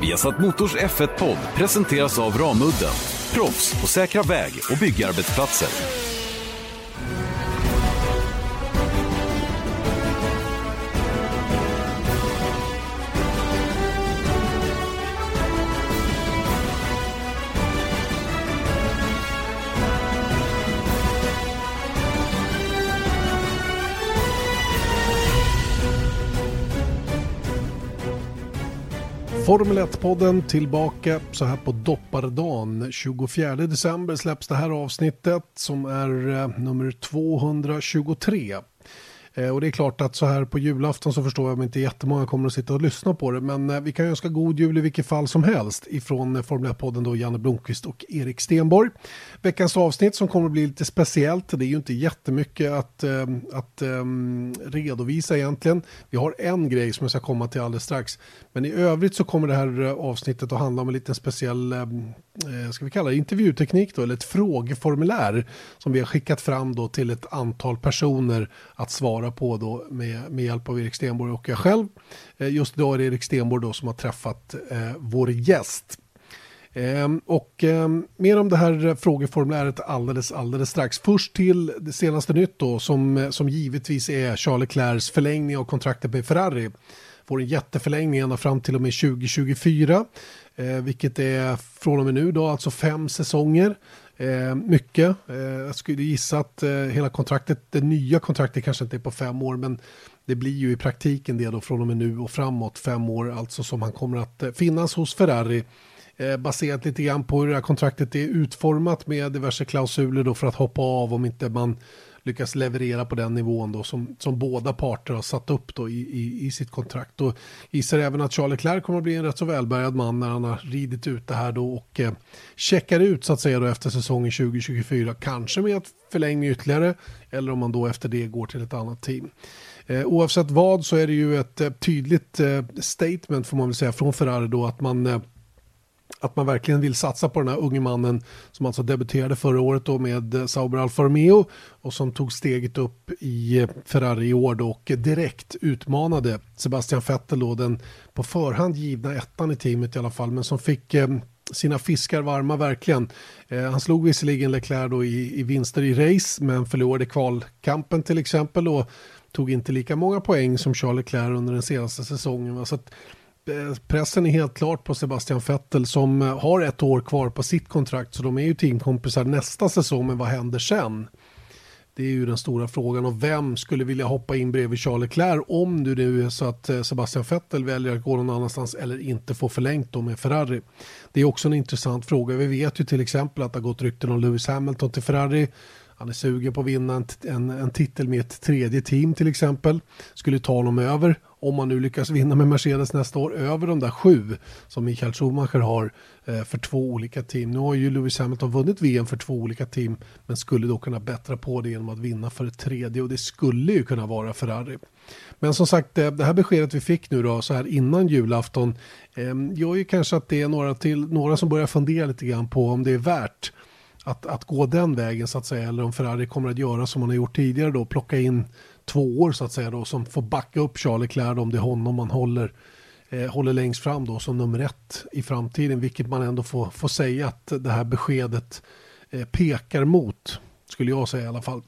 Viasat Motors F1-podd presenteras av Ramudden. Proffs på säkra väg och byggarbetsplatser. Formel 1-podden tillbaka så här på doppardagen. 24 december släpps det här avsnittet som är eh, nummer 223. Eh, och det är klart att så här på julafton så förstår jag att inte jättemånga kommer att sitta och lyssna på det. Men eh, vi kan önska god jul i vilket fall som helst ifrån eh, Formel 1-podden då Janne Blomqvist och Erik Stenborg. Veckans avsnitt som kommer att bli lite speciellt. Det är ju inte jättemycket att, ehm, att um, redovisa egentligen. Vi har en grej som jag ska komma till alldeles strax. Men i övrigt så kommer det här eh, avsnittet att handla om en liten speciell, um, ska vi kalla det intervjuteknik då, eller ett frågeformulär som vi har skickat fram då till ett antal personer att svara svara på då med, med hjälp av Erik Stenborg och jag själv. Eh, just idag är det Erik Stenborg då som har träffat eh, vår gäst. Ehm, och ehm, mer om det här frågeformuläret alldeles, alldeles strax. Först till det senaste nytt då som, som givetvis är Charles Leclercs förlängning av kontraktet med Ferrari. Får en jätteförlängning ända fram till och med 2024. Eh, vilket är från och med nu då alltså fem säsonger. Eh, mycket. Eh, jag skulle gissa att eh, hela kontraktet, det nya kontraktet kanske inte är på fem år, men det blir ju i praktiken det då från och med nu och framåt fem år, alltså som han kommer att eh, finnas hos Ferrari. Eh, baserat lite grann på hur det här kontraktet är utformat med diverse klausuler då för att hoppa av om inte man lyckas leverera på den nivån då som, som båda parter har satt upp då i, i, i sitt kontrakt. Och gissar även att Charles Leclerc kommer att bli en rätt så välbärgad man när han har ridit ut det här då och eh, checkar ut så att säga då efter säsongen 2024. Kanske med att förlänga ytterligare eller om man då efter det går till ett annat team. Eh, oavsett vad så är det ju ett eh, tydligt eh, statement får man väl säga från Ferrari då att man eh, att man verkligen vill satsa på den här unge mannen som alltså debuterade förra året då med eh, Sauber Alfa Romeo och som tog steget upp i eh, Ferrari i år då och direkt utmanade Sebastian Vettel då den på förhand givna ettan i teamet i alla fall men som fick eh, sina fiskar varma verkligen. Eh, han slog visserligen Leclerc då i, i vinster i race men förlorade kvalkampen till exempel och tog inte lika många poäng som Charles Leclerc under den senaste säsongen. Va? Så att, pressen är helt klart på Sebastian Vettel som eh, har ett år kvar på sitt kontrakt så de är ju teamkompisar nästa säsong men vad händer sen? Det är ju den stora frågan och vem skulle vilja hoppa in bredvid Charles Leclerc om det nu är så att eh, Sebastian Vettel väljer att gå någon annanstans eller inte får förlängt då med Ferrari. Det är också en intressant fråga. Vi vet ju till exempel att det har gått rykten om Lewis Hamilton till Ferrari. Han är sugen på att vinna en, en, en, titel med ett tredje team till exempel. Skulle ta honom över, om man nu lyckas vinna med Mercedes nästa år, över de där sju som Michael Schumacher har eh, för två olika team. Nu har ju Lewis Hamilton vunnit VM för två olika team, men skulle då kunna bättra på det genom att vinna för ett tredje och det skulle ju kunna vara Ferrari. Men som sagt, eh, det här beskedet vi fick nu då så här innan julafton eh, gör ju kanske att det är några, till, några som börjar fundera lite grann på om det är värt att, att gå den vägen så att säga eller om Ferrari kommer att göra som man har gjort tidigare då plocka in två år så att säga då som får backa upp Charlie Leclerc om det är honom man håller eh, håller längst fram då som nummer ett i framtiden vilket man ändå får, får säga att det här beskedet eh, pekar mot skulle jag säga i alla fall.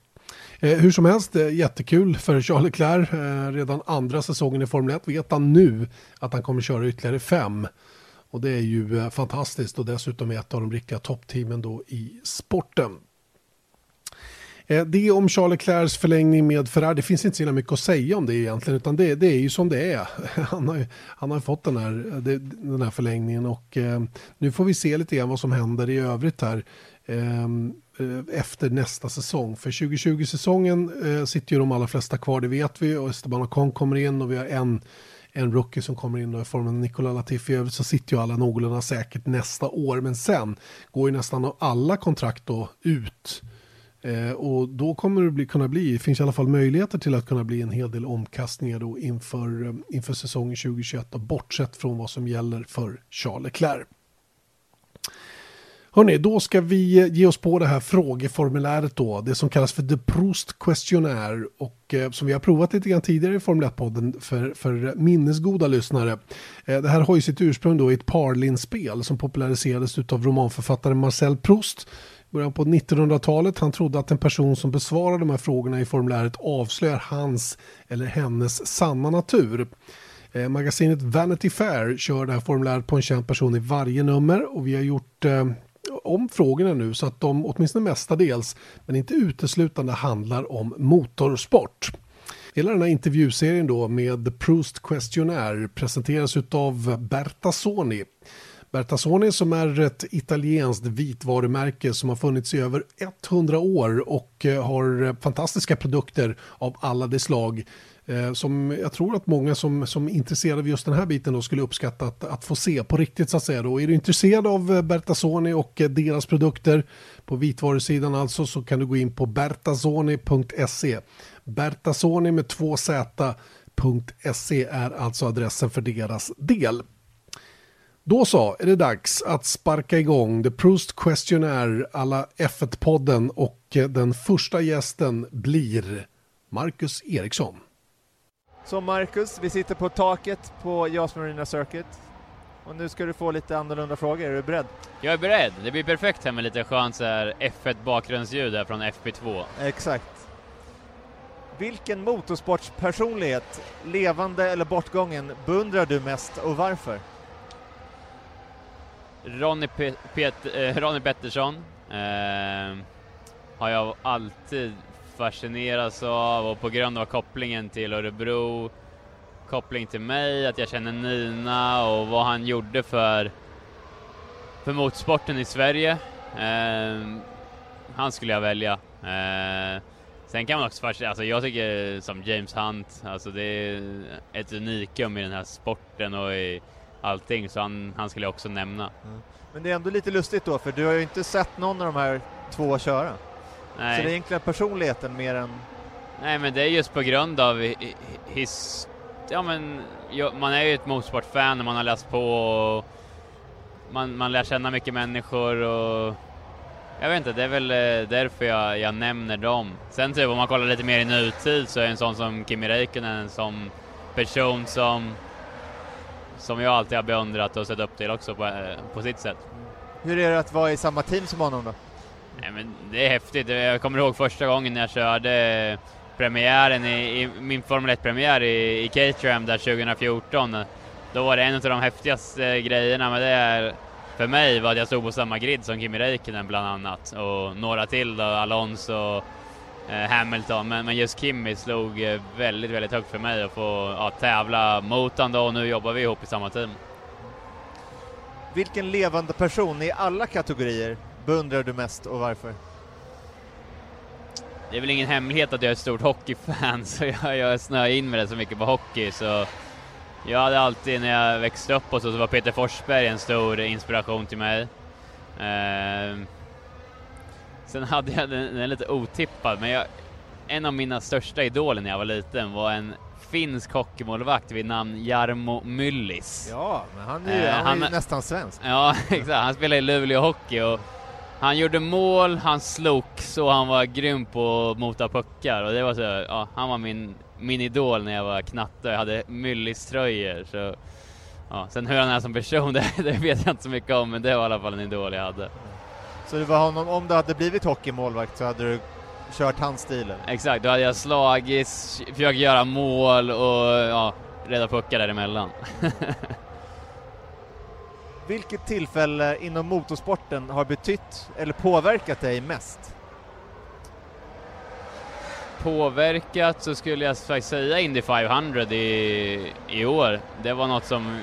Eh, hur som helst, eh, jättekul för Charles Leclerc. Eh, redan andra säsongen i Formel 1 vet han nu att han kommer köra ytterligare fem. Och det är ju eh, fantastiskt och dessutom är ett av de riktiga toppteamen då i sporten. Eh, det om Charles Leclercs förlängning med Ferrari, det finns inte så mycket att säga om det egentligen, utan det, det är ju som det är. Han har, han har fått den här, eh, den här förlängningen och nu får vi se lite grann vad som händer i övrigt här ehm, efter nästa säsong. För 2020-säsongen sitter ju de allra flesta kvar, det vet vi, och Esteban Ocon kommer in och vi har en en rookie som kommer in i formen av Nikola Latifi. I övrigt så sitter ju alla någorlunda säkert nästa år. Men sen går ju nästan alla kontrakt då ut. Eh, och då kommer det bli, kunna bli, det finns i alla fall möjligheter till att kunna bli en hel del omkastningar då inför, eh, inför säsongen 2021. Då, bortsett från vad som gäller för Charles Leclerc. Hörrni, då ska vi ge oss på det här frågeformuläret då, det som kallas för The Proust Questionnaire och eh, som vi har provat lite grann tidigare i Formel 1-podden för, för minnesgoda lyssnare. Eh, det här har ju sitt ursprung då i ett Parlin-spel som populariserades av romanförfattaren Marcel Proust början på 1900-talet. Han trodde att en person som besvarar de här frågorna i formuläret avslöjar hans eller hennes sanna natur. Eh, magasinet Vanity Fair kör det här formuläret på en känd person i varje nummer och vi har gjort eh, om frågorna nu så att de åtminstone mestadels, men inte uteslutande handlar om motorsport. Hela den här intervjuserien då med Proust Questionnaire presenteras av Berta Soni. Bertasoni som är ett italienskt vitvarumärke som har funnits i över 100 år och eh, har eh, fantastiska produkter av alla de slag Eh, som jag tror att många som, som är intresserade av just den här biten då skulle uppskatta att, att få se på riktigt så att säga. Då. Är du intresserad av eh, Bertasoni och eh, deras produkter på vitvarusidan alltså så kan du gå in på bertasoni.se. Bertasoni med två z.se är alltså adressen för deras del. Då så är det dags att sparka igång The Proust Questionnaire alla F1-podden och den första gästen blir Marcus Eriksson. Så Marcus, vi sitter på taket på Jas Marina Circuit och nu ska du få lite annorlunda frågor. Är du beredd? Jag är beredd. Det blir perfekt här med lite skönt F1 bakgrundsljud här från FP2. Exakt. Vilken motorsportspersonlighet, levande eller bortgången, beundrar du mest och varför? Ronny, Pet Pet eh, Ronny Pettersson eh, har jag alltid fascineras av och på grund av kopplingen till Örebro, koppling till mig, att jag känner Nina och vad han gjorde för, för motorsporten i Sverige. Eh, han skulle jag välja. Eh, sen kan man också fascinera, alltså jag tycker som James Hunt, alltså det är ett unikum i den här sporten och i allting, så han, han skulle jag också nämna. Mm. Men det är ändå lite lustigt då, för du har ju inte sett någon av de här två köra. Nej. Så det är egentligen personligheten mer än... Nej, men det är just på grund av his... Ja, men man är ju ett motorsportfan och man har läst på och man, man lär känna mycket människor och jag vet inte, det är väl eh, därför jag, jag nämner dem. Sen typ om man kollar lite mer i nutid så är en sån som Kimi Räikkönen en sån person som som jag alltid har beundrat och sett upp till också på, eh, på sitt sätt. Hur är det att vara i samma team som honom då? Nej, men det är häftigt. Jag kommer ihåg första gången när jag körde premiären i, i min Formel 1-premiär i, i Caterham där 2014. Då var det en av de häftigaste grejerna med det för mig var att jag stod på samma grid som Kimi Räikkönen bland annat och några till då, Alonso Eh, Hamilton, men, men just Kimi slog eh, väldigt, väldigt högt för mig att få ja, tävla mot honom då, och nu jobbar vi ihop i samma team. Vilken levande person i alla kategorier beundrar du mest och varför? Det är väl ingen hemlighet att jag är ett stort hockeyfan, så jag, jag snöar in mig så mycket på hockey, så jag hade alltid när jag växte upp och så, så var Peter Forsberg en stor inspiration till mig. Eh, Sen hade jag den, den lite otippad, men jag, en av mina största idoler när jag var liten var en finsk hockeymålvakt vid namn Jarmo Myllis. Ja, men han är ju, eh, han är ju nästan svensk. Ja, exakt. Han spelade i Luleå Hockey och han gjorde mål, han slogs och han var grym på att mota puckar och det var så, ja, han var min, min idol när jag var knatte jag hade Myllis-tröjor. Så, ja. Sen hur han är som person, det, det vet jag inte så mycket om, men det var i alla fall en idol jag hade. Så det var honom, om du hade blivit hockeymålvakt så hade du kört hans stil? Exakt, då hade jag slagit, försökt göra mål och ja, rädda puckar däremellan. Vilket tillfälle inom motorsporten har betytt eller påverkat dig mest? Påverkat så skulle jag faktiskt säga Indy 500 i, i år. Det var något som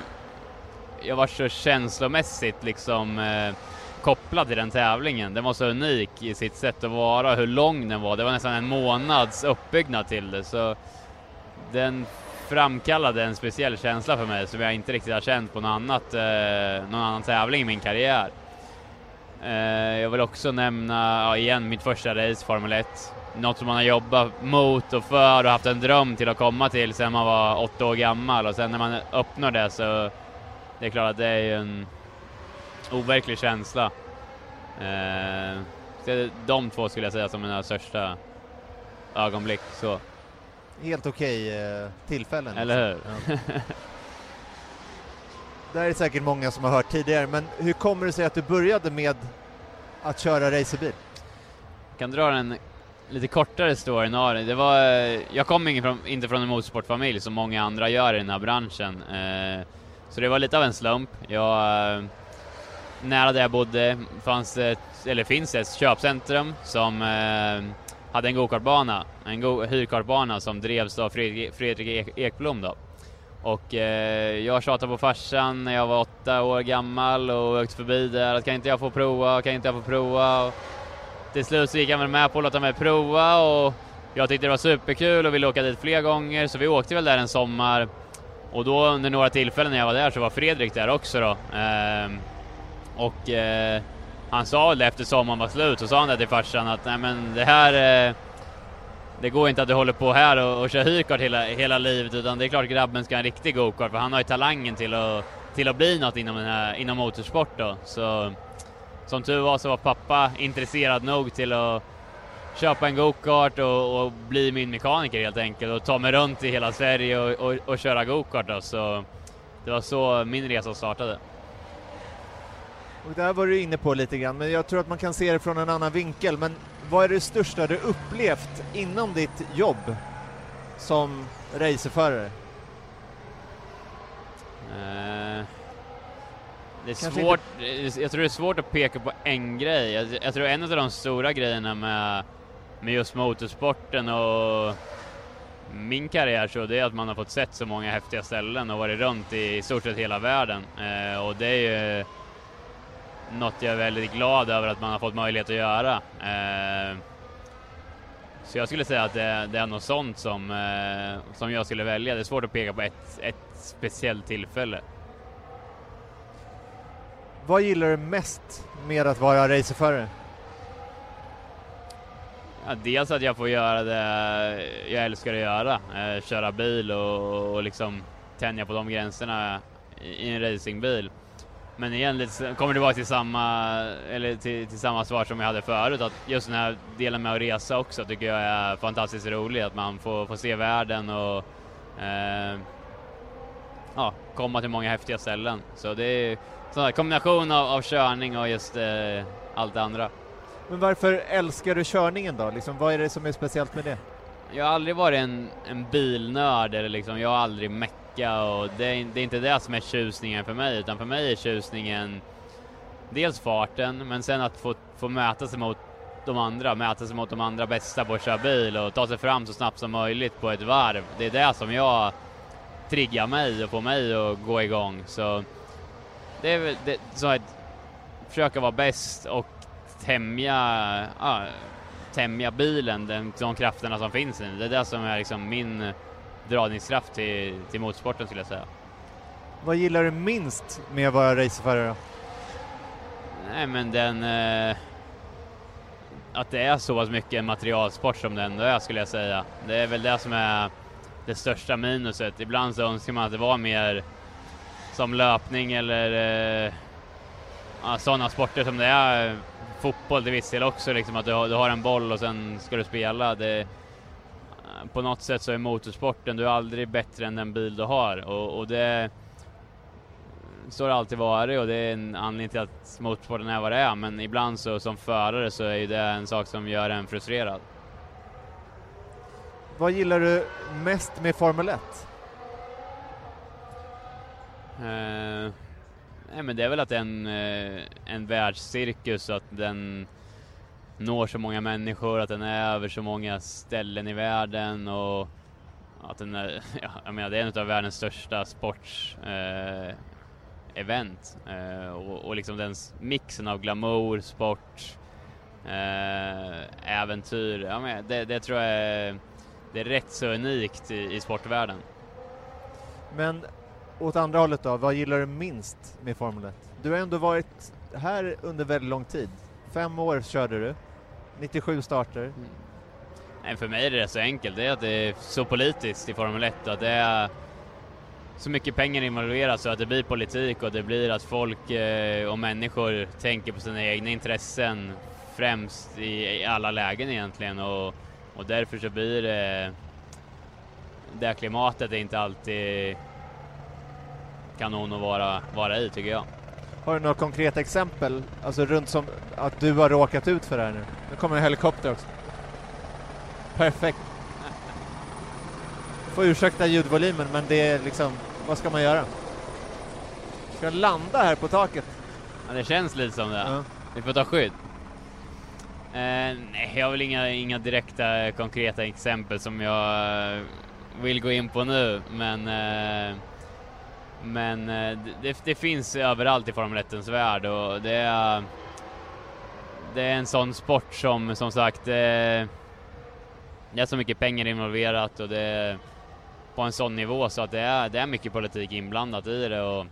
jag var så känslomässigt liksom eh, kopplad till den tävlingen. Den var så unik i sitt sätt att vara, hur lång den var. Det var nästan en månads uppbyggnad till det, så den framkallade en speciell känsla för mig som jag inte riktigt har känt på något annat, eh, någon annan tävling i min karriär. Eh, jag vill också nämna, ja, igen, mitt första race, Formel 1. Något som man har jobbat mot och för och haft en dröm till att komma till sedan man var åtta år gammal och sen när man uppnår det så det är klart att det är ju en overklig känsla. Eh, så de två skulle jag säga som mina största ögonblick. Så. Helt okej eh, tillfällen. Eller hur? Ja. Det här är säkert många som har hört tidigare, men hur kommer det sig att du började med att köra racerbil? Jag kan dra en lite kortare story än Ari. Det var, eh, jag kom inte från, en motorsportfamilj som många andra gör i den här branschen. Eh, så det var lite av en slump. Jag, nära där jag bodde fanns ett, eller finns ett köpcentrum som hade en gokartbana, en go hyrkartbana som drevs av Fredrik, Fredrik Ekblom då. Och eh, jag tjatade på farsan när jag var åtta år gammal och åkte förbi där att kan inte jag få prova, kan inte jag få prova? Och till slut så gick han väl med på att låta mig prova och jag tyckte det var superkul och ville åka dit fler gånger så vi åkte väl där en sommar och då under några tillfällen när jag var där så var Fredrik där också då. Eh, och eh, han sa det efter sommaren var slut, så sa han det till farsan att nej men det här eh, det går inte att du håller på här och, och kör hyrkart hela, hela livet utan det är klart grabben ska ha en riktig gokart för han har ju talangen till att, till att bli något inom, den här, inom motorsport då. Så som tur var så var pappa intresserad nog till att köpa en gokart och, och bli min mekaniker helt enkelt och ta mig runt i hela Sverige och, och, och köra gokart då. Så det var så min resa startade. Och där var du inne på lite grann, men jag tror att man kan se det från en annan vinkel. Men vad är det största du upplevt inom ditt jobb som racerförare? Uh, det är svårt, inte... jag tror det är svårt att peka på en grej. Jag, jag tror en av de stora grejerna med, med just motorsporten och min karriär så det är att man har fått sett så många häftiga ställen och varit runt i, i stort sett hela världen. Uh, och det är ju något jag är väldigt glad över att man har fått möjlighet att göra. Eh, så jag skulle säga att det, det är något sånt som, eh, som jag skulle välja. Det är svårt att peka på ett, ett speciellt tillfälle. Vad gillar du mest med att vara racerförare? Ja, dels att jag får göra det jag älskar att göra, eh, köra bil och, och liksom tänja på de gränserna i en racingbil. Men kommer det vara till samma, eller till, till, samma svar som jag hade förut, att just den här delen med att resa också tycker jag är fantastiskt rolig, att man får, får se världen och eh, ja, komma till många häftiga ställen. Så det är en kombination av, av körning och just eh, allt det andra. Men varför älskar du körningen då? Liksom, vad är det som är speciellt med det? Jag har aldrig varit en, en bilnörd, eller liksom, jag har aldrig meckat tillbaka och det är, det är inte det som är tjusningen för mig, utan för mig är tjusningen dels farten, men sen att få, få möta sig mot de andra, mäta sig mot de andra bästa på att köra bil och ta sig fram så snabbt som möjligt på ett varv. Det är det som jag triggar mig och får mig att gå igång. Så det är väl det, så att försöka vara bäst och tämja, ja, tämja bilen, den, de krafterna som finns i den. Det är det som är liksom min dragningskraft till, till motorsporten skulle jag säga. Vad gillar du minst med att vara racerförare? Nej men den... Eh, att det är så pass mycket materialsport som det ändå är skulle jag säga. Det är väl det som är det största minuset. Ibland så önskar man att det var mer som löpning eller eh, ja, sådana sporter som det är fotboll till viss del också, liksom att du har, du har en boll och sen ska du spela. Det, på något sätt så är motorsporten, du är aldrig bättre än den bil du har och, och det så har det alltid varit och det är en anledning till att motorsporten är vad det är men ibland så som förare så är det en sak som gör en frustrerad. Vad gillar du mest med Formel 1? Uh, eh, nej men det är väl att det är en, uh, en världscirkus att den når så många människor, att den är över så många ställen i världen och att den är, ja, jag menar det är en av världens största sportsevent. Eh, eh, och, och liksom den mixen av glamour, sport, eh, äventyr, ja, men det, det, tror jag är, det är rätt så unikt i, i sportvärlden. Men åt andra hållet då, vad gillar du minst med Formel 1? Du har ändå varit här under väldigt lång tid. Fem år körde du. 97 starter. Mm. Nej, för mig är det så enkelt, det är att det är så politiskt i Formel 1 att det är så mycket pengar involverat så att det blir politik och det blir att folk eh, och människor tänker på sina egna intressen främst i, i alla lägen egentligen och, och därför så blir det det klimatet är inte alltid kanon att vara, vara i tycker jag. Har du några konkreta exempel, alltså runt som att du har råkat ut för det här nu? Nu kommer en helikopter också. Perfekt. Får ursäkta ljudvolymen, men det är liksom, vad ska man göra? Ska jag landa här på taket? Ja, det känns lite som det. Ja. Vi får ta skydd. Eh, nej, jag har väl inga, inga direkta konkreta exempel som jag eh, vill gå in på nu, men eh, men eh, det, det, finns överallt i Formel 1 värld och det är, det är en sån sport som som sagt eh, det är så mycket pengar involverat och det är på en sån nivå så att det är, det är mycket politik inblandat i det och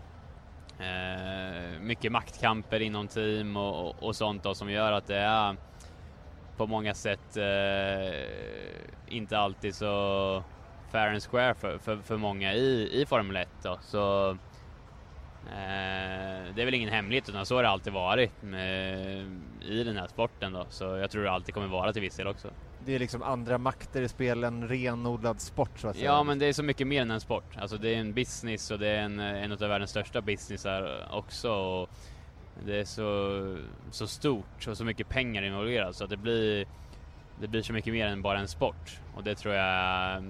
eh, mycket maktkamper inom team och, och, och sånt då, som gör att det är på många sätt eh, inte alltid så fair and square för, för, för många i, i Formel 1 då. Så eh, det är väl ingen hemlighet utan så har det alltid varit med, i den här sporten då. Så jag tror det alltid kommer vara till viss del också. Det är liksom andra makter i spel, en renodlad sport så att säga. Ja men det är så mycket mer än en sport. Alltså det är en business och det är en, en av världens största businessar också. Och det är så, så stort och så mycket pengar involverat så att det blir det blir så mycket mer än bara en sport och det tror jag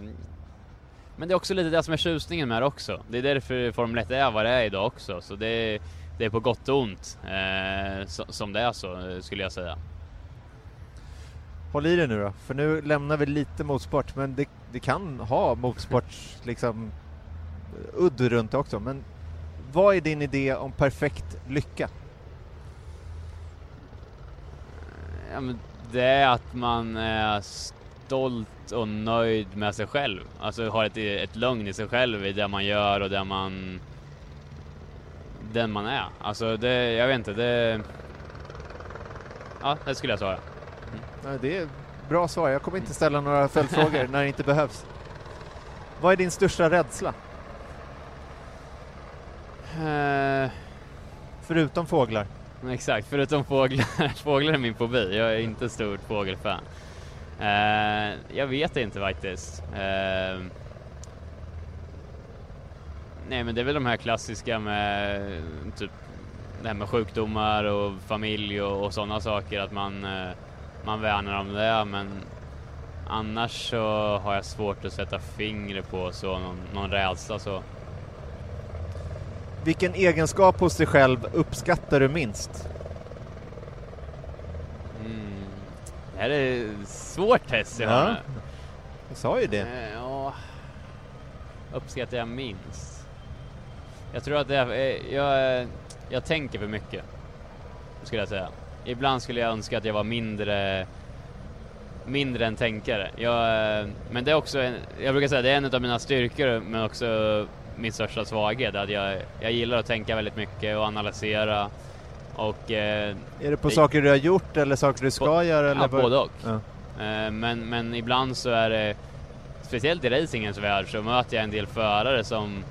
men det är också lite det som är tjusningen med det också. Det är därför Formel 1 är vad det är idag också. Så det är, det är på gott och ont eh, som det är så, skulle jag säga. Håll i det nu då, för nu lämnar vi lite motorsport, men det, det kan ha motorsports liksom udd runt det också. Men vad är din idé om perfekt lycka? Ja, det är att man är stolt och nöjd med sig själv. Alltså har ett, ett lugn i sig själv i det man gör och det man den man är. Alltså det, jag vet inte, det... Ja, det skulle jag svara. Mm. Det är bra svar. Jag kommer inte ställa några följdfrågor när det inte behövs. Vad är din största rädsla? Uh... Förutom fåglar? Exakt, förutom fåglar. fåglar är min fobi. Jag är inte stort fågelfan. Eh, jag vet inte faktiskt. Uh, nej men det är väl de här klassiska med typ det här med sjukdomar och familj och, och sådana saker, att man, uh, man värnar om det men annars så har jag svårt att sätta fingret på så, någon, någon rädsla så. Vilken egenskap hos dig själv uppskattar du minst? Det här är svårt test jag ja. Jag sa ju det. Eh, ja. Uppskattar jag minst? Jag tror att är, eh, jag, jag tänker för mycket. Skulle jag säga. Ibland skulle jag önska att jag var mindre mindre än tänkare. Jag, men det är också, en, jag brukar säga det är en av mina styrkor men också min största svaghet. Att jag, jag gillar att tänka väldigt mycket och analysera och, eh, är det på det, saker du har gjort eller saker du ska på, göra? Eller ja, både och. Ja. Eh, men, men ibland så är det, speciellt i racingens värld, så möter jag en del förare som,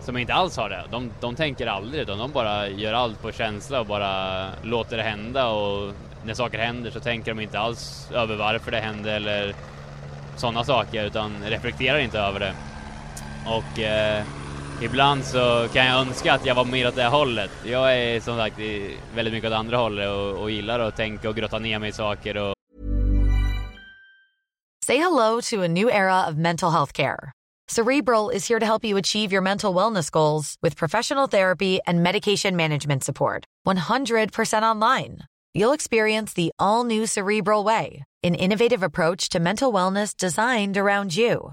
som inte alls har det. De, de tänker aldrig, utan de bara gör allt på känsla och bara låter det hända och när saker händer så tänker de inte alls över varför det hände eller sådana saker, utan reflekterar inte över det. Och eh, ibland så kan jag önska att jag var mer åt det hållet. Jag är som sagt väldigt mycket åt andra hållet och, och gillar att tänka och grotta ner mig i saker. Och... Say hello to a new era of mental health care. Cerebral is here to help you achieve your mental wellness goals with professional therapy and medication management support. 100% online. You'll experience the all new Cerebral Way, an innovative approach to mental wellness designed around you.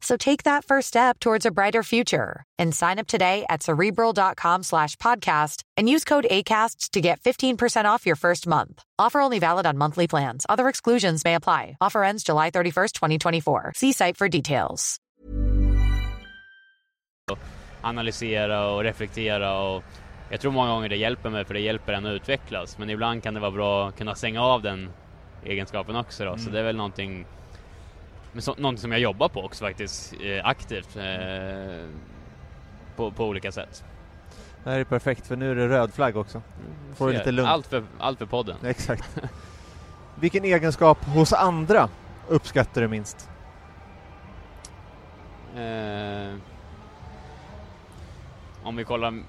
So take that first step towards a brighter future and sign up today at cerebral.com slash podcast and use code ACasts to get 15% off your first month. Offer only valid on monthly plans. Other exclusions may apply. Offer ends July 31st, 2024. See site for details. Analysera och reflektera och jag tror många gånger det hjälper mig för det hjälper en att utvecklas. Men ibland kan det vara bra att kunna stänga av den egenskapen också då. Mm. Så det är väl någonting men så, någonting som jag jobbar på också faktiskt, eh, aktivt. Eh, på, på olika sätt. Det här är perfekt för nu är det röd flagg också. Får lite lugnt. Allt för, allt för podden. Exakt. Vilken egenskap hos andra uppskattar du minst? Eh, om vi kollar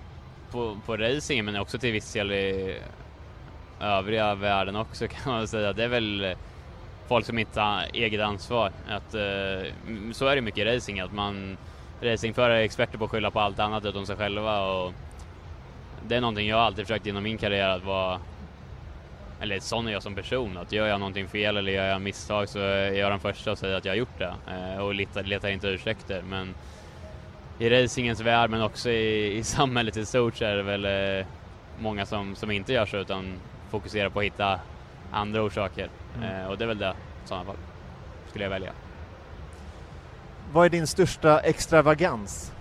på, på racing men också till viss del i övriga världen också kan man säga. Det är väl folk som inte har eget ansvar. Att, eh, så är det mycket i racing, att man racingförare är experter på att skylla på allt annat utom sig själva. Och det är någonting jag alltid försökt inom min karriär att vara, eller sån är jag som person, att gör jag någonting fel eller gör jag misstag så är jag den första att säga att jag har gjort det eh, och letar, letar inte ursäkter. Men i racingens värld men också i, i samhället i stort så är det väl eh, många som, som inte gör så utan fokuserar på att hitta andra orsaker. Mm. Eh, och det är väl det i sådana fall, skulle jag välja. Vad är din största extravagans?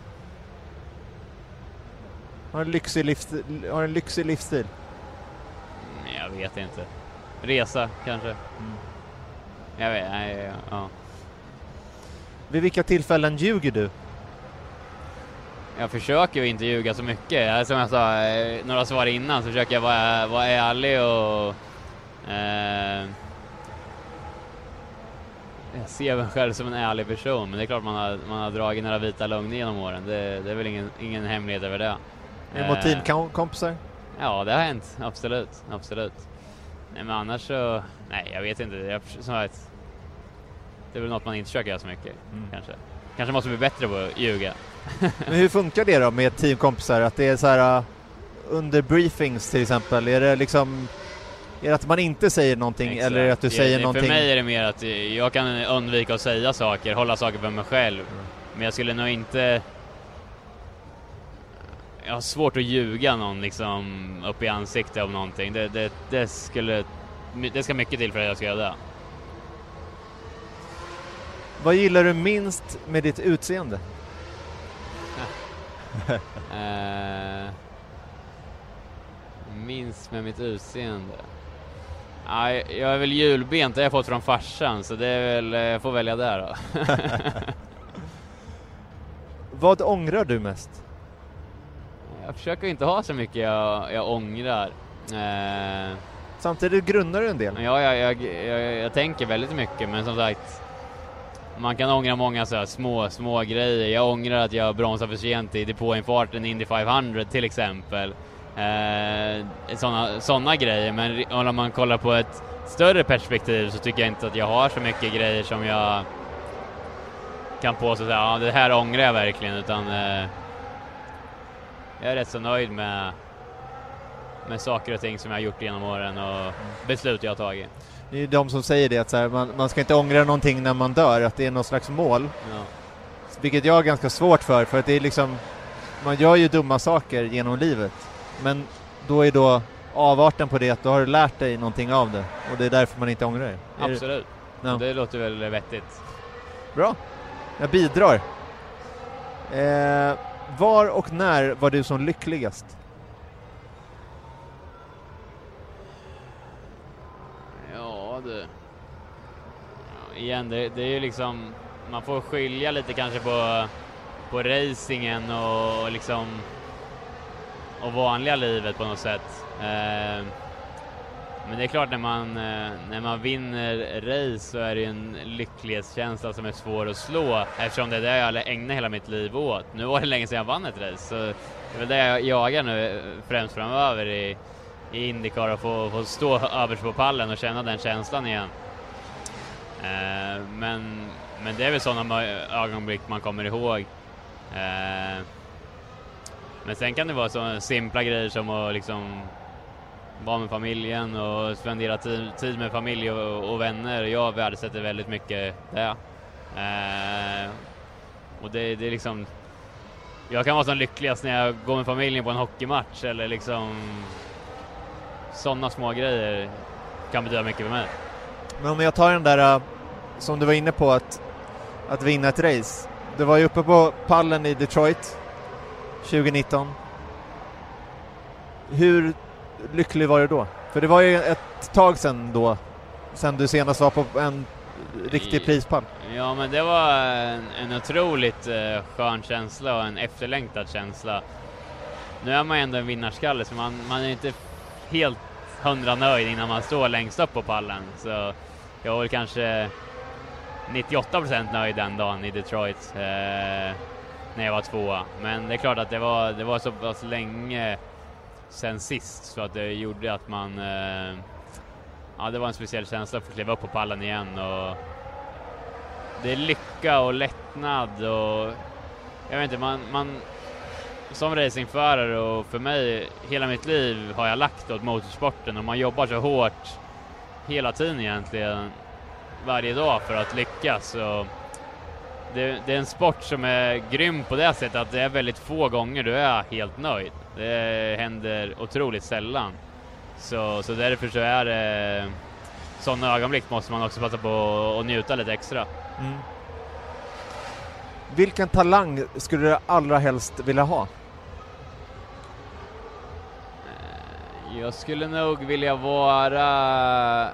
Har en lyxig livsstil? Har en lyxig livsstil? Jag vet inte. Resa kanske. Mm. Jag vet, nej, ja. Vid vilka tillfällen ljuger du? Jag försöker ju inte ljuga så mycket. Som jag sa eh, några svar innan så försöker jag vara, vara ärlig och eh, jag ser mig själv som en ärlig person, men det är klart man har, man har dragit några vita lögner genom åren. Det, det är väl ingen, ingen hemlighet över det. Är det mot eh, teamkompisar? Ja, det har hänt. Absolut, absolut. Nej, men annars så, nej, jag vet inte. Jag, som sagt, det är väl något man inte försöker göra så mycket, mm. kanske. Kanske måste bli bättre på att ljuga. men hur funkar det då med teamkompisar? Att det är så här uh, under briefings till exempel, är det liksom är det att man inte säger någonting Exakt. eller att du säger det, någonting? För mig är det mer att jag kan undvika att säga saker, hålla saker för mig själv. Mm. Men jag skulle nog inte... Jag har svårt att ljuga någon liksom upp i ansiktet om någonting. Det, det, det skulle... Det ska mycket till för att jag ska göra det. Vad gillar du minst med ditt utseende? uh, minst med mitt utseende? Ja, jag är väl julbent, det har jag fått från farsan, så det är väl, eh, jag får välja där då. Vad ångrar du mest? Jag försöker inte ha så mycket jag, jag ångrar. Eh... Samtidigt grundar du en del? Ja, jag, jag, jag, jag, tänker väldigt mycket, men som sagt, man kan ångra många så små, små grejer. Jag ångrar att jag bromsade för sent i depåinfarten Indy 500 till exempel. Eh, sådana såna grejer, men om man kollar på ett större perspektiv så tycker jag inte att jag har så mycket grejer som jag kan påstå att ja, det här ångrar jag verkligen, utan eh, jag är rätt så nöjd med, med saker och ting som jag har gjort genom åren och beslut jag har tagit. Det är de som säger det, att här, man, man, ska inte ångra någonting när man dör, att det är något slags mål. Ja. Vilket jag har ganska svårt för, för att det är liksom, man gör ju dumma saker genom livet. Men då är då avarten på det att du har lärt dig någonting av det och det är därför man inte ångrar det. Absolut. Det, ja. det låter väl vettigt. Bra. Jag bidrar. Eh, var och när var du som lyckligast? Ja du. Ja, igen, det, det är ju liksom, man får skilja lite kanske på, på racingen och liksom och vanliga livet på något sätt. Eh, men det är klart när man, eh, när man vinner race så är det en lycklighetskänsla som är svår att slå eftersom det är det jag ägnar hela mitt liv åt. Nu var det länge sedan jag vann ett race så det är väl det jag jagar nu eh, främst framöver i, i Indycar och få, få stå överst på pallen och känna den känslan igen. Eh, men, men det är väl sådana ögonblick man kommer ihåg. Eh, men sen kan det vara så simpla grejer som att liksom vara med familjen och spendera tid med familj och, och vänner. Jag värdesätter väldigt mycket det. Eh, Och det, det är liksom... Jag kan vara som lyckligast när jag går med familjen på en hockeymatch eller liksom... Sådana små grejer kan betyda mycket för mig. Men om jag tar den där eh, som du var inne på att, att vinna ett race. Du var ju uppe på pallen i Detroit 2019. Hur lycklig var du då? För det var ju ett tag sedan då, sen du senast var på en riktig prispall. Ja, men det var en, en otroligt eh, skön känsla och en efterlängtad känsla. Nu är man ju ändå en vinnarskalle, så man, man är inte helt hundra nöjd innan man står längst upp på pallen. Så jag var väl kanske 98 procent nöjd den dagen i Detroit eh, när jag var tvåa. Men det är klart att det var, det var så pass länge sen sist så att det gjorde att man eh, ja, det var en speciell känsla att få kliva upp på pallen igen och det är lycka och lättnad och jag vet inte, man, man som racingförare och för mig hela mitt liv har jag lagt åt motorsporten och man jobbar så hårt hela tiden egentligen varje dag för att lyckas. Och det, det, är en sport som är grym på det sättet att det är väldigt få gånger du är helt nöjd. Det händer otroligt sällan. Så, så därför så är det sådana ögonblick måste man också passa på att njuta lite extra. Mm. Vilken talang skulle du allra helst vilja ha? Eh, jag skulle nog vilja vara...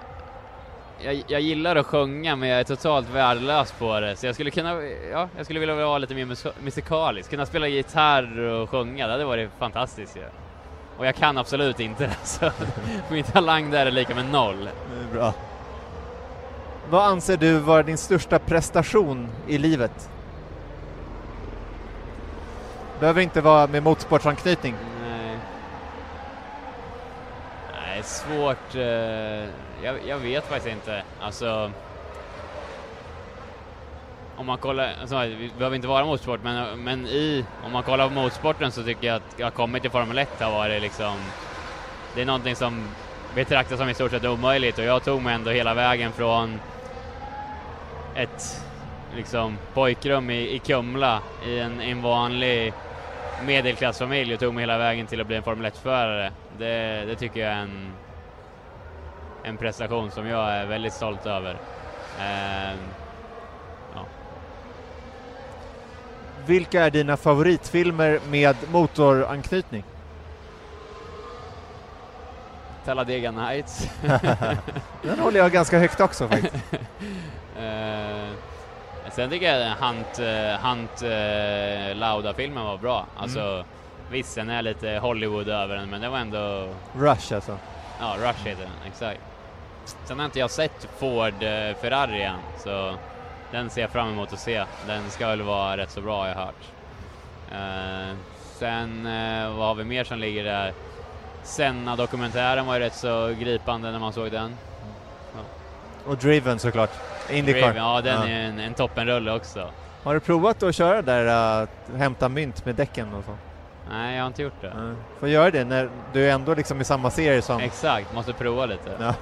Jag, jag, gillar att sjunga men jag är totalt värdelös på det, så jag skulle kunna, ja, jag skulle vilja vara lite mer musikalisk, kunna spela gitarr och sjunga, det hade varit fantastiskt ju. Ja. Och jag kan absolut inte det, så min talang där är lika med noll. Bra. Vad anser du vara din största prestation i livet? Behöver inte vara med motorsportsanknytning. Nej. Svårt. Eh, jag, jag, vet faktiskt inte. Alltså... Om man kollar, alltså, vi behöver inte vara motorsport, men, men i, om man kollar på motorsporten så tycker jag att jag kommit till Formel 1 har varit liksom... Det är någonting som betraktas som i stort sett omöjligt och jag tog mig ändå hela vägen från ett liksom, pojkrum i, i Kumla i en, en vanlig medelklassfamilj och tog mig hela vägen till att bli en Formel 1-förare. Det, det, tycker jag är en, en prestation som jag är väldigt stolt över. Eh, ja. Vilka är dina favoritfilmer med motoranknytning? Talladega Nights. Den håller jag ganska högt också faktiskt. uh, sen tycker jag Hunt, uh, Hunt uh, Lauda-filmen var bra. Alltså, mm. visst den är lite Hollywood över den, men det var ändå... Rush alltså? Ja, Rush heter den, exakt. Sen har inte jag sett Ford uh, Ferrari än, så den ser jag fram emot att se. Den ska väl vara rätt så bra har jag hört. sen, vad har vi mer som ligger där? Senna-dokumentären var ju rätt så gripande när man såg den. Och Driven såklart, Indycar. Driven, ja, den ja. är en, en toppenrulle också. Har du provat att köra där, att äh, hämta mynt med däcken och så? Nej, jag har inte gjort det. Ja. Får göra det när du är ändå liksom i samma serie som... Exakt, måste prova lite. Ja.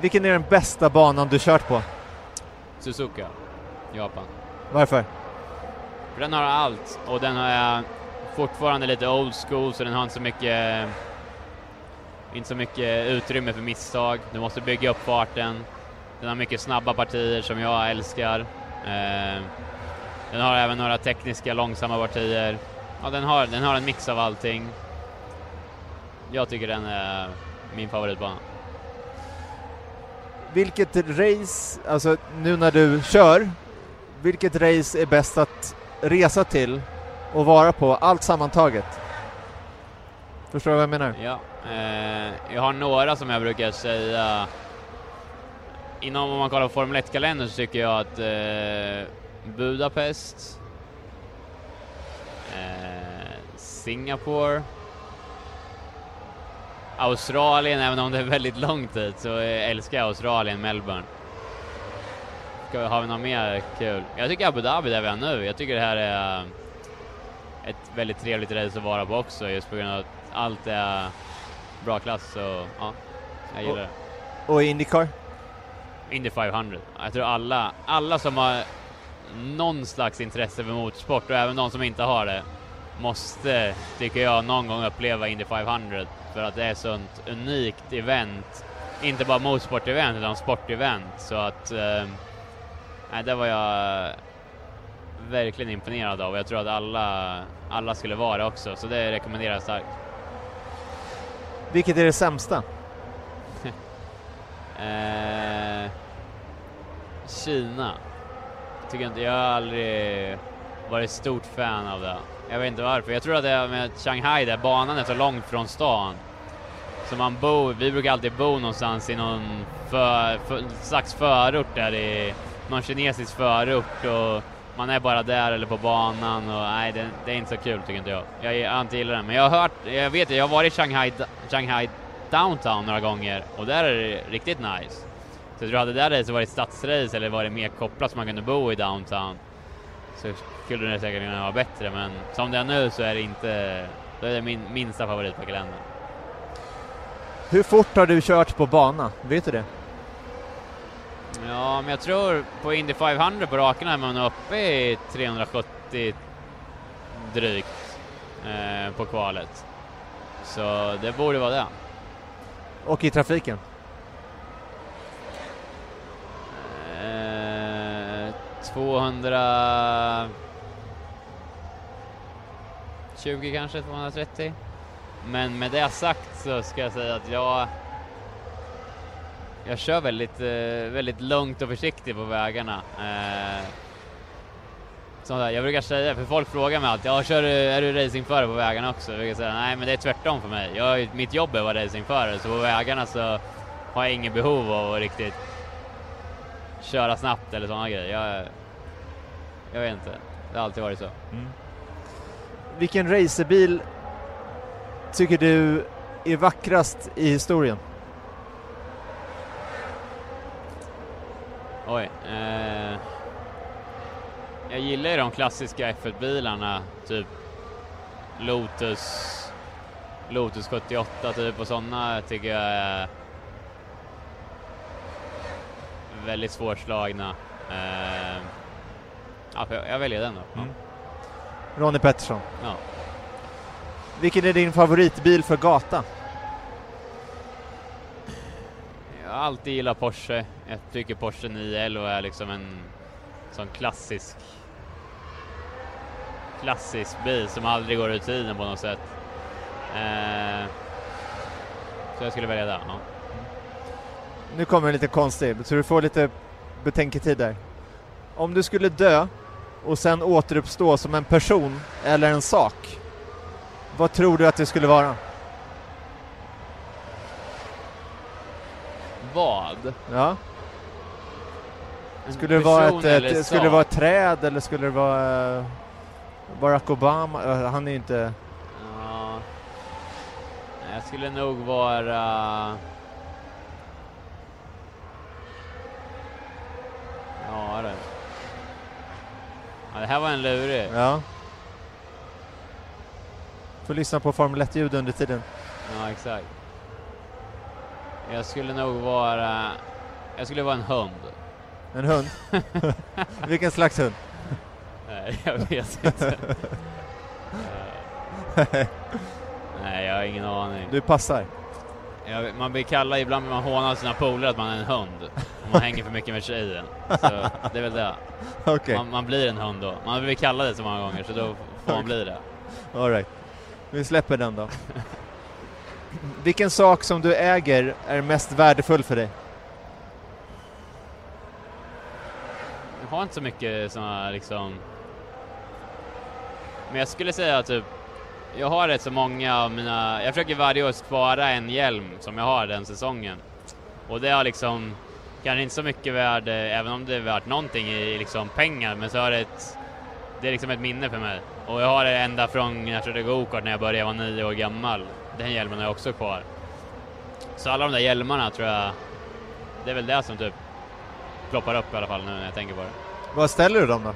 Vilken är den bästa banan du kört på? Suzuka, Japan. Varför? För den har allt och den har jag fortfarande lite old school så den har inte så mycket inte så mycket utrymme för misstag. Du måste bygga upp farten. Den har mycket snabba partier som jag älskar. Eh, den har även några tekniska långsamma partier. Ja, den har, den har en mix av allting. Jag tycker den är min favoritbana. Vilket race, alltså nu när du kör, vilket race är bäst att resa till att vara på, allt sammantaget. Förstår du vad jag menar? Ja, Eh, jag har några som jag brukar säga. Inom om man kollar på Formel 1-kalendern så tycker jag att eh, Budapest, eh, Singapore, Australien, även om det är väldigt långt dit, så älskar jag Australien, Melbourne. Ska vi, har vi något mer kul? Jag tycker Abu Dhabi där vi är nu, jag tycker det här är eh, ett väldigt trevligt race att vara på också just på grund av att allt är bra klass. Så ja, jag gillar det. Och Indycar? Indy 500. Jag tror alla, alla som har någon slags intresse för motorsport och även de som inte har det måste, tycker jag, någon gång uppleva Indy 500 för att det är sånt unikt event. Inte bara motorsport-event utan sport-event så att eh, det var jag verkligen imponerad av och jag tror att alla, alla skulle vara det också så det rekommenderar jag starkt. Vilket är det sämsta? Eh, Kina. Tycker inte, jag har aldrig varit stort fan av det. Jag vet inte varför. Jag tror att det är med Shanghai där banan är så långt från stan. Så man bor, vi brukar alltid bo någonstans i någon för, för, slags förort där i någon kinesisk förort och man är bara där eller på banan och nej, det, det är inte så kul tycker inte jag. Jag, jag inte gillar det, men jag har hört, jag vet jag har varit i Shanghai, Shanghai downtown några gånger och där är det riktigt nice. Så jag tror att det där så varit stadsrace eller varit mer kopplat så man kunde bo i downtown så skulle det säkert kunna vara bättre men som det är nu så är det inte, då är det min minsta favorit på kalendern. Hur fort har du kört på bana? Vet du det? Ja, men jag tror på Indy 500 på rakerna är man uppe i 370 drygt eh, på kvalet. Så det borde vara det. Och i trafiken? Eh, 220 kanske, 230. Men med det sagt så ska jag säga att jag jag kör väldigt, eh, väldigt lugnt och försiktigt på vägarna. Eh, sånt där. Jag brukar säga, för folk frågar mig alltid, ja, kör du, är du racingförare på vägarna också? Jag brukar säga, nej men det är tvärtom för mig. Jag, mitt jobb är att vara racingförare, så på vägarna så har jag inget behov av att riktigt köra snabbt eller sådana grejer. Jag, jag vet inte, det har alltid varit så. Mm. Vilken racerbil tycker du är vackrast i historien? Oj. Eh, jag gillar ju de klassiska F1-bilarna, typ Lotus, Lotus 78 typ och sådana tycker jag är väldigt svårslagna. Eh, ja, jag, jag väljer den då. Mm. Ronnie Pettersson. Ja. Vilken är din favoritbil för gata? Har alltid gillat Porsche. Jag tycker Porsche 911 är liksom en sån klassisk klassisk bil som aldrig går ur tiden på något sätt. Eh, så jag skulle välja den. Ja. Nu kommer en lite konstig, så du får lite betänketid där. Om du skulle dö och sen återuppstå som en person eller en sak, vad tror du att det skulle vara? Vad? Ja. Skulle det, vara ett, ett, skulle det vara ett träd eller skulle det vara eh, Barack Obama? Han är ju inte... Ja. Jag skulle nog vara... Ja det. Ja, det här var en lurig. Ja. Får lyssna på Formel 1-ljud under tiden. Ja, exakt. Jag skulle nog vara... Jag skulle vara en hund. En hund? Vilken slags hund? Nej, jag vet inte. Nej, jag har ingen aning. Du passar. Jag, man blir kallad, ibland blir man hånad av sina polare att man är en hund. Om man hänger för mycket med tjejen. Så det är väl det. Okej, Man, man blir en hund då. Man blir kallad det så många gånger så då får man bli det. alright. Vi släpper den då. Vilken sak som du äger är mest värdefull för dig? Jag har inte så mycket sådana liksom... Men jag skulle säga typ... Jag har rätt så många av mina... Jag försöker varje år spara en hjälm som jag har den säsongen. Och det har liksom... Kanske inte så mycket värde, även om det är värt någonting i liksom pengar, men så har det ett... Det är liksom ett minne för mig. Och jag har det ända från jag körde gokart när jag började, jag var nio år gammal. Den hjälmen jag också kvar. Så alla de där hjälmarna tror jag... Det är väl det som typ ploppar upp i alla fall nu när jag tänker på det. Vad ställer du dem då?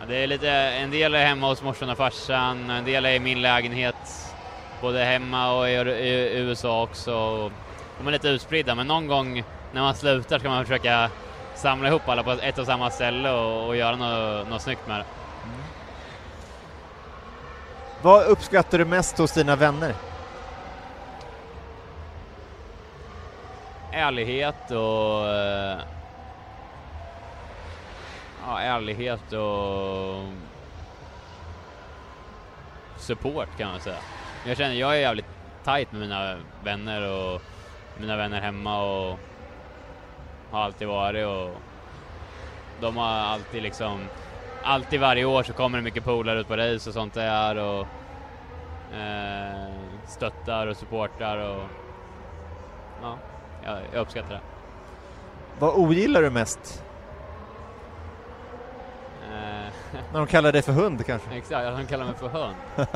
Ja, det är lite, en del är hemma hos morsan och farsan, en del är i min lägenhet, både hemma och i, i USA också. Och de är lite utspridda, men någon gång när man slutar ska man försöka samla ihop alla på ett och samma ställe och, och göra något, något snyggt med det. Vad uppskattar du mest hos dina vänner? Ärlighet och... Eh, ja, ärlighet och... Support kan man säga. Jag känner, jag är jävligt tight med mina vänner och mina vänner hemma och har alltid varit och de har alltid liksom alltid varje år så kommer det mycket polare ut på race och sånt där och eh, stöttar och supportar och ja, jag, jag uppskattar det. Vad ogillar du mest? Eh, När de kallar dig för hund kanske? exakt, att han kallar mig för hund.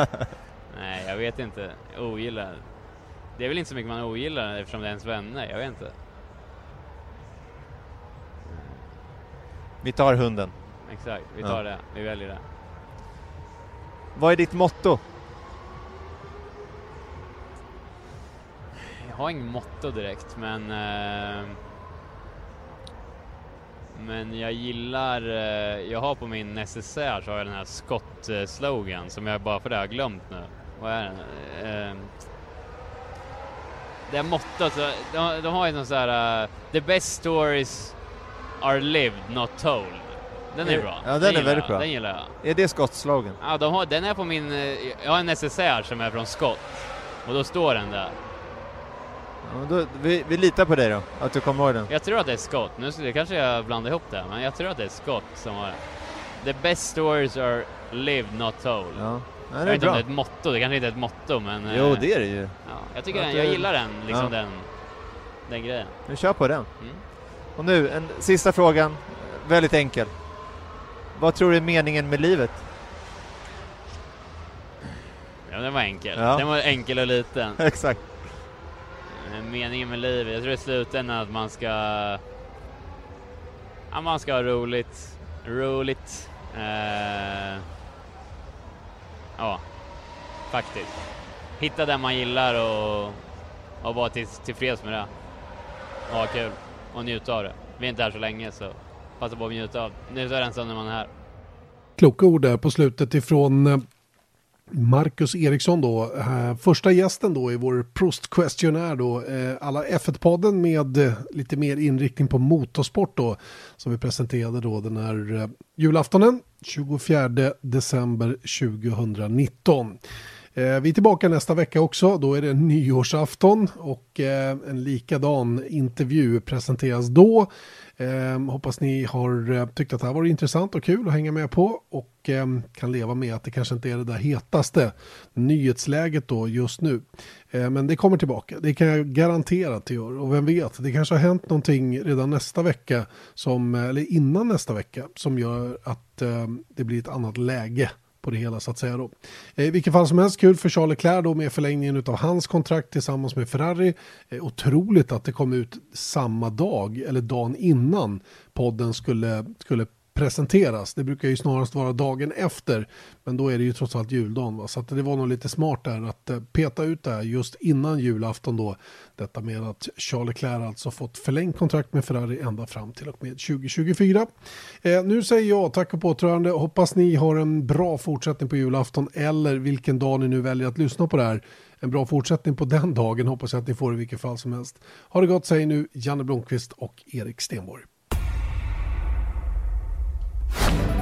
Nej, jag vet inte. Ogillar. Det är väl inte så mycket man ogillar eftersom det är ens vänner, jag vet inte. Vi tar hunden. Exakt, vi Ja. tar det. Vi väljer det. Vad är ditt motto? Jag har ingen motto direkt, men... Eh, men jag gillar... Eh, jag har på min necessär så har jag den här Scott-slogan som jag bara för det har glömt nu. Vad är den? Eh, det här mottot, så- de, de har ju någon så här... eh, The best stories are lived, not told. Den är bra. ja, den är gillar väldigt jag. bra. Den gillar jag. Är det skottslagen? Ja, de har, den är på min... eh, Jag har en necessär som är från Scott. Och då står den där. Ja, då, vi, vi litar på dig då, att du kommer ihåg den. Jag tror att det är Scott. Nu det kanske jag blandar ihop det, men jag tror att det är Scott som har. The best stories are lived, not told. Ja, ja jag det vet inte om det är ett motto, det kanske inte är ett motto, men... eh, Jo, det är det ju. Ja, jag tycker den, jag gillar den, liksom den, den grejen. Vi kör på den. Mm. Och nu, en sista frågan. Väldigt enkel. Vad tror du är meningen med livet? Ja, den var enkel. Ja. Den var enkel och liten. Exakt. Meningen med livet, jag tror i slutändan att man ska... Ja, man ska ha roligt. Roligt. Eh, ja, faktiskt. Hitta det man gillar och, och vara till, tillfreds med det. Och ha kul och njuta av det. Vi är inte här så länge så passa på att njuta av, njuta av den stunden man är här. Kloka ord där på slutet ifrån eh, Marcus Eriksson då. Eh, första gästen då i vår Proust-questionär då. Eh, Alla F1-podden med eh, lite mer inriktning på motorsport då. Som vi presenterade då den här julaftonen 24 december 2019. Eh, vi är tillbaka nästa vecka också. Då är det nyårsafton och eh, en likadan intervju presenteras då. Eh, hoppas ni har tyckt att det här var intressant och kul att hänga med på och kan leva med att det kanske inte är det där hetaste nyhetsläget då just nu. Men det kommer tillbaka, det kan jag garantera att det gör. Och vem vet, det kanske har hänt någonting redan nästa vecka, som, eller innan nästa vecka, som gör att det blir ett annat läge på det hela så att säga då. Eh, I vilket fall som helst kul för Charles Leclerc då med förlängningen av hans kontrakt tillsammans med Ferrari. Eh, otroligt att det kom ut samma dag eller dagen innan podden skulle, skulle presenteras. Det brukar ju snarast vara dagen efter, men då är det ju trots allt juldagen. Va? Så att det var nog lite smart där att eh, peta ut det här just innan julafton då. Detta med att Charles Leclerc alltså fått förlängt kontrakt med Ferrari ända fram till och med 2024. Eh, nu säger jag tack och påtrörande. Hoppas ni har en bra fortsättning på julafton eller vilken dag ni nu väljer att lyssna på det här. En bra fortsättning på den dagen hoppas jag att ni får i vilket fall som helst. Ha det gott säger nu Janne Blomqvist och Erik Stenborg.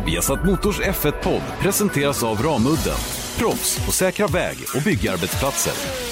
Viasat Motors F1-podd presenteras av Ramudden. Proffs på säkra väg och byggarbetsplatser.